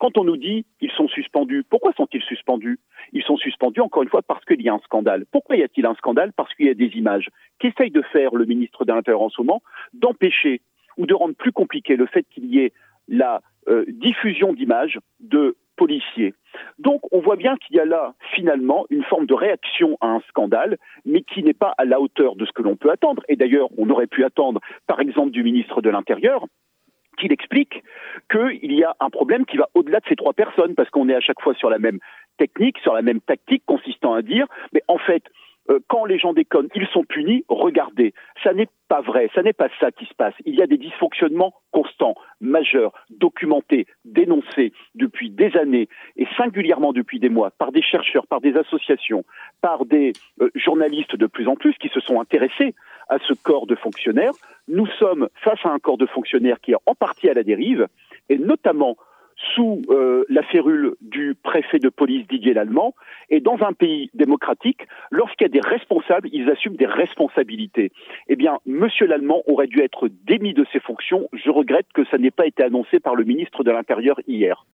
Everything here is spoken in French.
quand on nous dit ils sont suspendus, pourquoi sont-ils suspendus? Ils sont suspendus encore une fois parce qu'il y a un scandale. Pourquoi y a-t-il un scandale? Parce qu'il y a des images. Qu'essaye de faire le ministre de l'Intérieur en ce moment D'empêcher ou de rendre plus compliqué le fait qu'il y ait la euh, diffusion d'images de policiers. Donc on voit bien qu'il y a là finalement une forme de réaction à un scandale, mais qui n'est pas à la hauteur de ce que l'on peut attendre. Et d'ailleurs, on aurait pu attendre, par exemple, du ministre de l'Intérieur, qu'il explique qu'il y a un problème qui va au-delà de ces trois personnes, parce qu'on est à chaque fois sur la même technique, sur la même tactique, consistant à dire, mais en fait, euh, quand les gens déconnent, ils sont punis, regardez, ça n'est pas vrai, ça n'est pas ça qui se passe. Il y a des dysfonctionnements constants, majeurs, documentés, dénoncés depuis des années et singulièrement depuis des mois par des chercheurs, par des associations, par des euh, journalistes de plus en plus qui se sont intéressés à ce corps de fonctionnaires. Nous sommes face à un corps de fonctionnaires qui est en partie à la dérive et notamment sous euh, la férule du préfet de police Didier Lallemand. Et dans un pays démocratique, lorsqu'il y a des responsables, ils assument des responsabilités. Eh bien, Monsieur Lallemand aurait dû être démis de ses fonctions. Je regrette que ça n'ait pas été annoncé par le ministre de l'Intérieur hier.